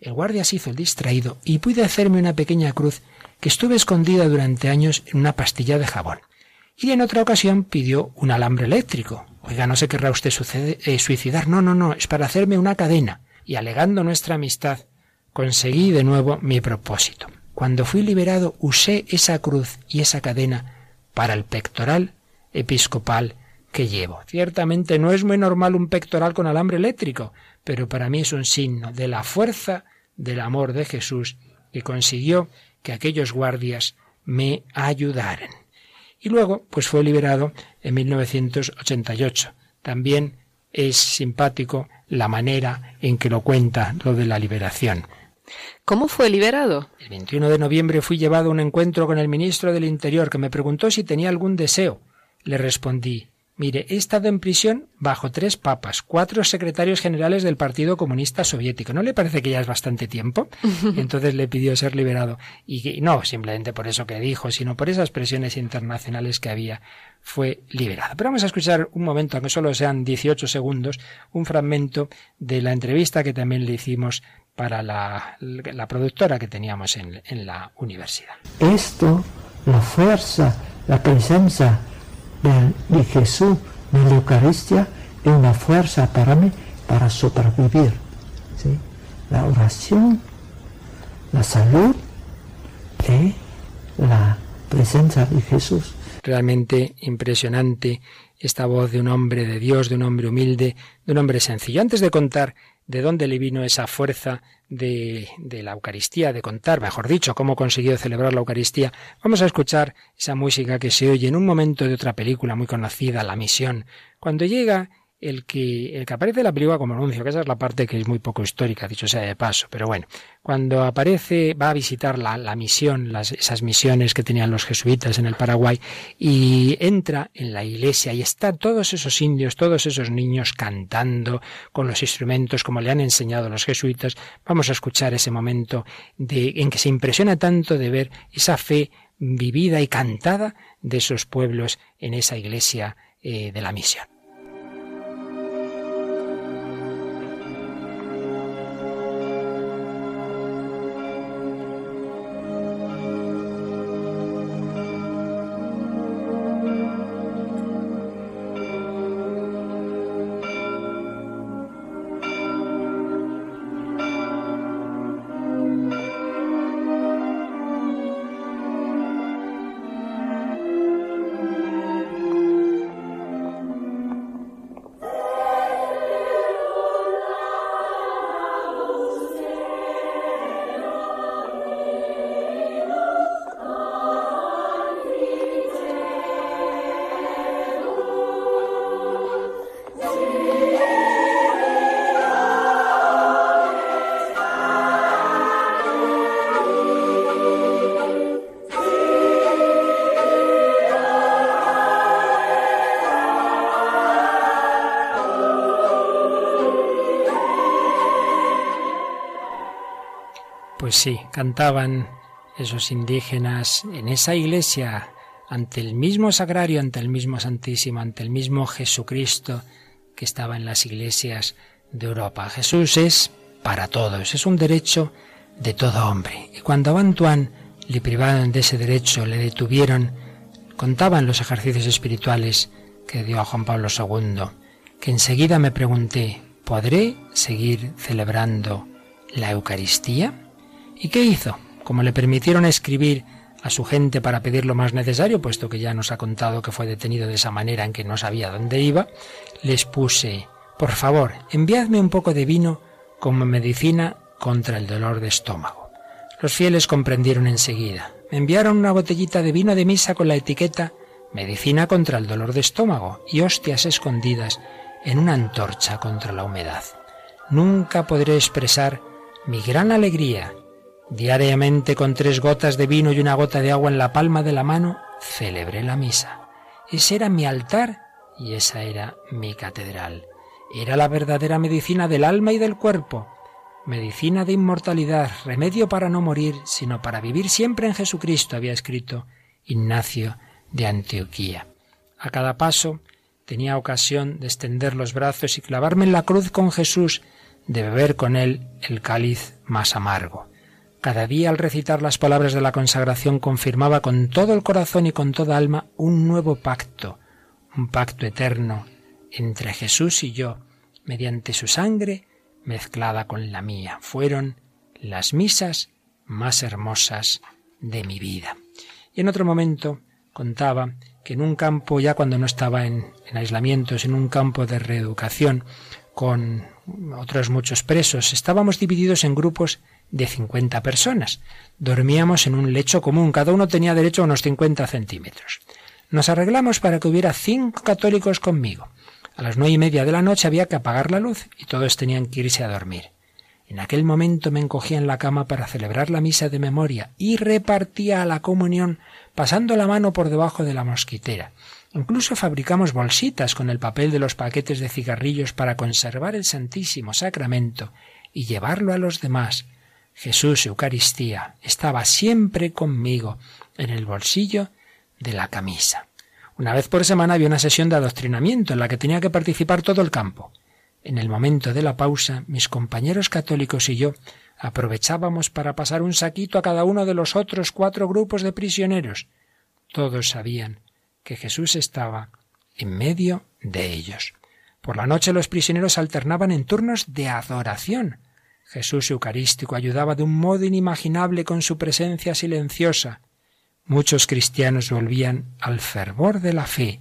El guardia se hizo el distraído y pude hacerme una pequeña cruz que estuve escondida durante años en una pastilla de jabón. Y en otra ocasión pidió un alambre eléctrico. Oiga, no se querrá usted eh, suicidar. No, no, no, es para hacerme una cadena. Y alegando nuestra amistad, conseguí de nuevo mi propósito. Cuando fui liberado usé esa cruz y esa cadena para el pectoral episcopal que llevo. Ciertamente no es muy normal un pectoral con alambre eléctrico, pero para mí es un signo de la fuerza del amor de Jesús que consiguió que aquellos guardias me ayudaran. Y luego, pues fue liberado en 1988. También es simpático la manera en que lo cuenta lo de la liberación. ¿Cómo fue liberado? El 21 de noviembre fui llevado a un encuentro con el ministro del Interior que me preguntó si tenía algún deseo. Le respondí Mire, he estado en prisión bajo tres papas, cuatro secretarios generales del Partido Comunista Soviético. ¿No le parece que ya es bastante tiempo? Entonces le pidió ser liberado. Y no simplemente por eso que dijo, sino por esas presiones internacionales que había, fue liberado. Pero vamos a escuchar un momento, aunque solo sean 18 segundos, un fragmento de la entrevista que también le hicimos para la, la productora que teníamos en, en la universidad. Esto, la fuerza, la presencia de, Jesús en la Eucaristía es una fuerza para mí para sobrevivir. ¿sí? La oración, la salud y la presencia de Jesús. Realmente impresionante esta voz de un hombre de Dios, de un hombre humilde, de un hombre sencillo. Antes de contar de dónde le vino esa fuerza de, de, la Eucaristía, de contar, mejor dicho, cómo consiguió celebrar la Eucaristía, vamos a escuchar esa música que se oye en un momento de otra película muy conocida, La Misión, cuando llega el que, el que aparece la película como anuncio, que esa es la parte que es muy poco histórica, dicho sea de paso, pero bueno, cuando aparece, va a visitar la, la misión, las, esas misiones que tenían los jesuitas en el Paraguay, y entra en la iglesia y están todos esos indios, todos esos niños cantando con los instrumentos como le han enseñado los jesuitas, vamos a escuchar ese momento de, en que se impresiona tanto de ver esa fe vivida y cantada de esos pueblos en esa iglesia eh, de la misión. Pues sí, cantaban esos indígenas en esa iglesia ante el mismo sagrario, ante el mismo Santísimo, ante el mismo Jesucristo que estaba en las iglesias de Europa. Jesús es para todos, es un derecho de todo hombre. Y cuando a Antoine le privaron de ese derecho, le detuvieron, contaban los ejercicios espirituales que dio a Juan Pablo II, que enseguida me pregunté, ¿podré seguir celebrando la Eucaristía? ¿Y qué hizo? Como le permitieron escribir a su gente para pedir lo más necesario, puesto que ya nos ha contado que fue detenido de esa manera en que no sabía dónde iba, les puse, por favor, enviadme un poco de vino como medicina contra el dolor de estómago. Los fieles comprendieron enseguida. Me enviaron una botellita de vino de misa con la etiqueta medicina contra el dolor de estómago y hostias escondidas en una antorcha contra la humedad. Nunca podré expresar mi gran alegría Diariamente con tres gotas de vino y una gota de agua en la palma de la mano, celebré la misa. Ese era mi altar y esa era mi catedral. Era la verdadera medicina del alma y del cuerpo, medicina de inmortalidad, remedio para no morir, sino para vivir siempre en Jesucristo, había escrito Ignacio de Antioquía. A cada paso tenía ocasión de extender los brazos y clavarme en la cruz con Jesús, de beber con él el cáliz más amargo. Cada día al recitar las palabras de la consagración confirmaba con todo el corazón y con toda alma un nuevo pacto, un pacto eterno entre Jesús y yo, mediante su sangre mezclada con la mía. Fueron las misas más hermosas de mi vida. Y en otro momento contaba que en un campo, ya cuando no estaba en, en aislamientos, en un campo de reeducación, con otros muchos presos, estábamos divididos en grupos de 50 personas. Dormíamos en un lecho común, cada uno tenía derecho a unos 50 centímetros. Nos arreglamos para que hubiera cinco católicos conmigo. A las nueve y media de la noche había que apagar la luz y todos tenían que irse a dormir. En aquel momento me encogía en la cama para celebrar la misa de memoria y repartía la comunión pasando la mano por debajo de la mosquitera. Incluso fabricamos bolsitas con el papel de los paquetes de cigarrillos para conservar el Santísimo Sacramento y llevarlo a los demás, Jesús Eucaristía estaba siempre conmigo en el bolsillo de la camisa. Una vez por semana había una sesión de adoctrinamiento en la que tenía que participar todo el campo. En el momento de la pausa, mis compañeros católicos y yo aprovechábamos para pasar un saquito a cada uno de los otros cuatro grupos de prisioneros. Todos sabían que Jesús estaba en medio de ellos. Por la noche los prisioneros alternaban en turnos de adoración. Jesús Eucarístico ayudaba de un modo inimaginable con su presencia silenciosa. Muchos cristianos volvían al fervor de la fe.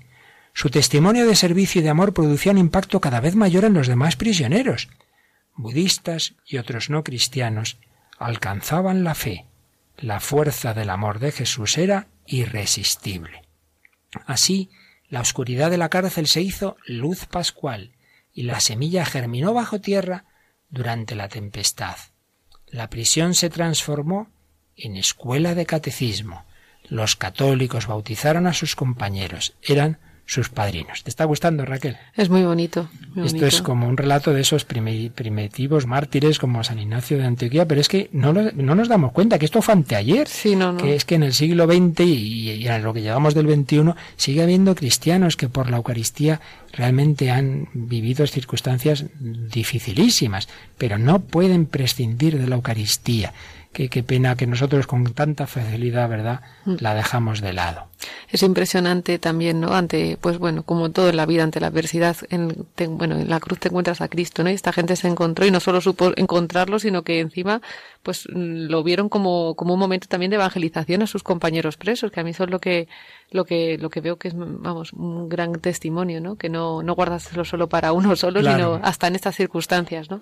Su testimonio de servicio y de amor producía un impacto cada vez mayor en los demás prisioneros. Budistas y otros no cristianos alcanzaban la fe. La fuerza del amor de Jesús era irresistible. Así, la oscuridad de la cárcel se hizo luz pascual, y la semilla germinó bajo tierra durante la tempestad. La prisión se transformó en escuela de catecismo. Los católicos bautizaron a sus compañeros. Eran sus padrinos. ¿Te está gustando, Raquel? Es muy bonito. Esto es como un relato de esos primitivos mártires como San Ignacio de Antioquía, pero es que no, no nos damos cuenta que esto fue anteayer. Sí, no, Que es que en el siglo XX y, y, en lo que llevamos del XXI sigue habiendo cristianos que por la Eucaristía realmente han vivido circunstancias dificilísimas, pero no pueden prescindir de la Eucaristía. Qué, qué pena que nosotros con tanta facilidad, ¿verdad?, mm. la dejamos de lado es impresionante también, ¿no? Ante, pues bueno, como todo en la vida, ante la adversidad, en, bueno, en la cruz te encuentras a Cristo, ¿no? Y esta gente se encontró y no solo supo encontrarlo, sino que encima, pues lo vieron como, como un momento también de evangelización a sus compañeros presos, que a mí son lo que, lo que, lo que veo que es, vamos, un gran testimonio, ¿no? Que no, no guardaselo solo para uno solo, sino hasta en estas circunstancias, ¿no?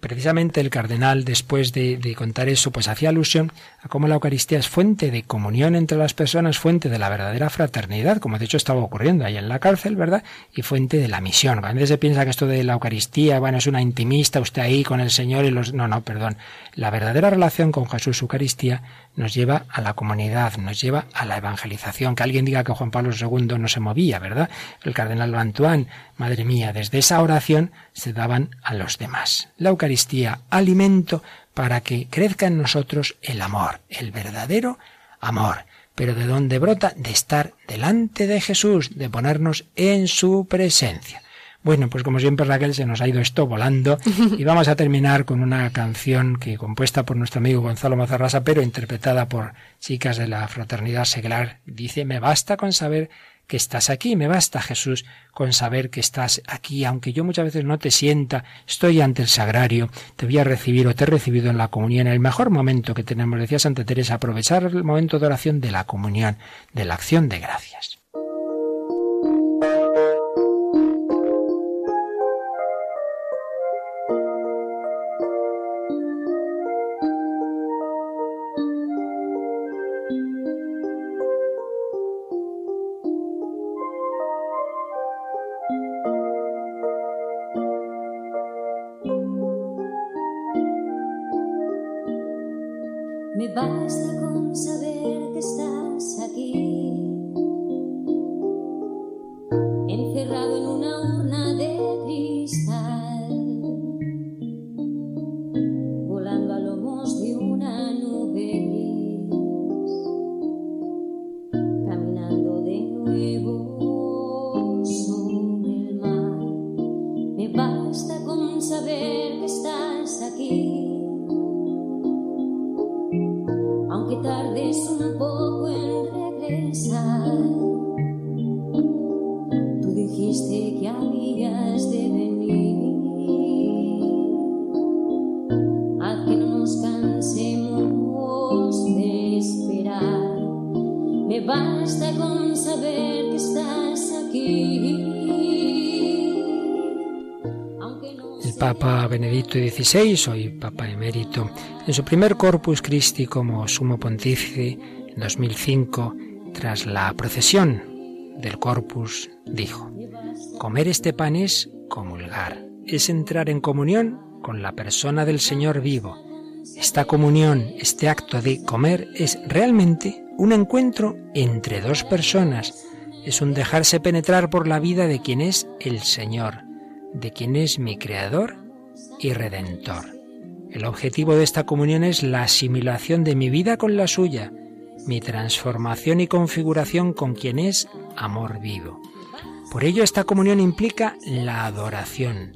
precisamente el cardenal, después de, de contar eso, pues hacía alusión a cómo la Eucaristía es fuente de comunión entre las personas, fuente de la verdadera fraternidad, como de hecho estaba ocurriendo ahí en la cárcel, ¿verdad? Y fuente de la misión. A veces se piensa que esto de la Eucaristía, bueno, es una intimista, usted ahí con el Señor y los... No, no, perdón. La verdadera relación con Jesús Eucaristía nos lleva a la comunidad, nos lleva a la evangelización. Que alguien diga que Juan Pablo II no se movía, ¿verdad? El cardenal Antoine, madre mía, desde esa oración se daban a los demás. La Eucaristía, alimento para que crezca en nosotros el amor, el verdadero amor. Pero ¿de dónde brota? De estar delante de Jesús, de ponernos en su presencia. Bueno, pues como siempre Raquel se nos ha ido esto volando y vamos a terminar con una canción que compuesta por nuestro amigo Gonzalo Mazarrasa, pero interpretada por chicas de la fraternidad seglar, dice, me basta con saber que estás aquí. Me basta, Jesús, con saber que estás aquí, aunque yo muchas veces no te sienta, estoy ante el sagrario, te voy a recibir o te he recibido en la comunión, en el mejor momento que tenemos, decía Santa Teresa, aprovechar el momento de oración de la comunión, de la acción de gracias. XVI, soy Papa Emérito, en su primer Corpus Christi como sumo pontífice en 2005, tras la procesión del Corpus, dijo, comer este pan es comulgar, es entrar en comunión con la persona del Señor vivo. Esta comunión, este acto de comer es realmente un encuentro entre dos personas, es un dejarse penetrar por la vida de quien es el Señor, de quien es mi Creador y Redentor. El objetivo de esta comunión es la asimilación de mi vida con la suya, mi transformación y configuración con quien es amor vivo. Por ello esta comunión implica la adoración,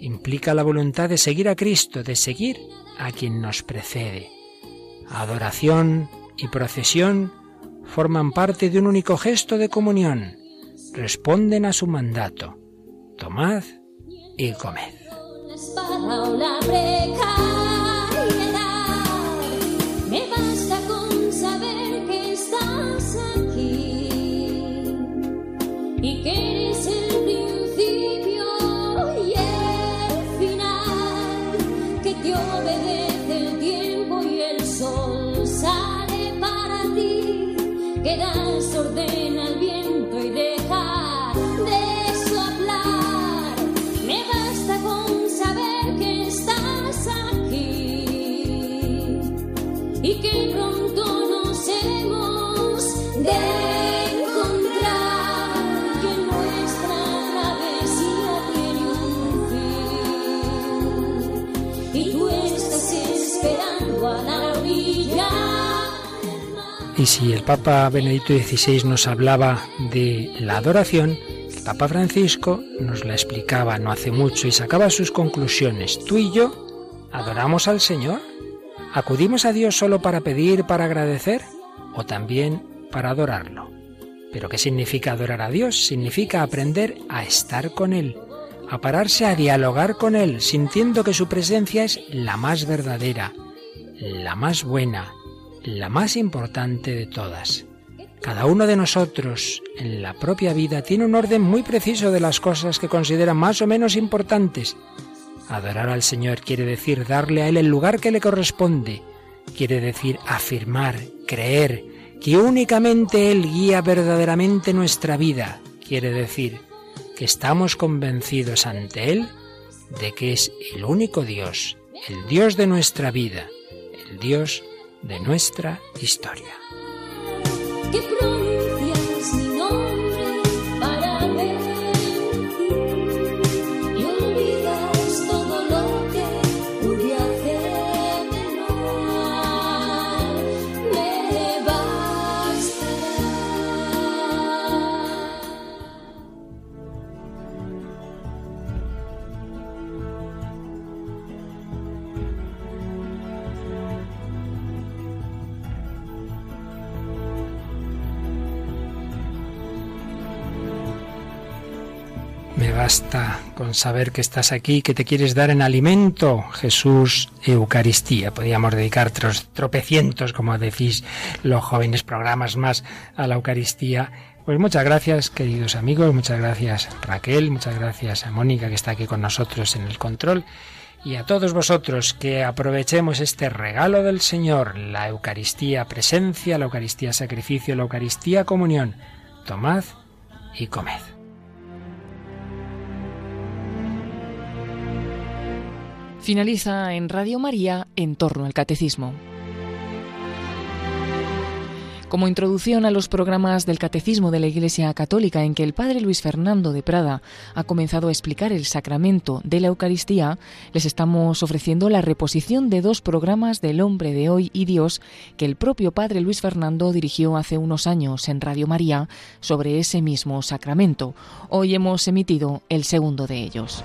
implica la voluntad de seguir a Cristo, de seguir a quien nos precede. Adoración y procesión forman parte de un único gesto de comunión, responden a su mandato. Tomad y comed Y si el Papa Benedicto XVI nos hablaba de la adoración, el Papa Francisco nos la explicaba no hace mucho y sacaba sus conclusiones. Tú y yo adoramos al Señor. ¿Acudimos a Dios solo para pedir, para agradecer o también para adorarlo? ¿Pero qué significa adorar a Dios? Significa aprender a estar con Él, a pararse a dialogar con Él, sintiendo que su presencia es la más verdadera, la más buena, la más importante de todas. Cada uno de nosotros en la propia vida tiene un orden muy preciso de las cosas que considera más o menos importantes Adorar al Señor quiere decir darle a Él el lugar que le corresponde, quiere decir afirmar, creer que únicamente Él guía verdaderamente nuestra vida. Quiere decir que estamos convencidos ante Él de que es el único Dios, el Dios de nuestra vida, el Dios de nuestra historia. Con saber que estás aquí, que te quieres dar en alimento, Jesús, Eucaristía. Podríamos dedicar tropecientos, como decís los jóvenes, programas más a la Eucaristía. Pues muchas gracias, queridos amigos, muchas gracias Raquel, muchas gracias a Mónica que está aquí con nosotros en el control y a todos vosotros que aprovechemos este regalo del Señor, la Eucaristía presencia, la Eucaristía sacrificio, la Eucaristía comunión. Tomad y comed. Finaliza en Radio María en torno al catecismo. Como introducción a los programas del Catecismo de la Iglesia Católica en que el Padre Luis Fernando de Prada ha comenzado a explicar el sacramento de la Eucaristía, les estamos ofreciendo la reposición de dos programas del Hombre de Hoy y Dios que el propio Padre Luis Fernando dirigió hace unos años en Radio María sobre ese mismo sacramento. Hoy hemos emitido el segundo de ellos.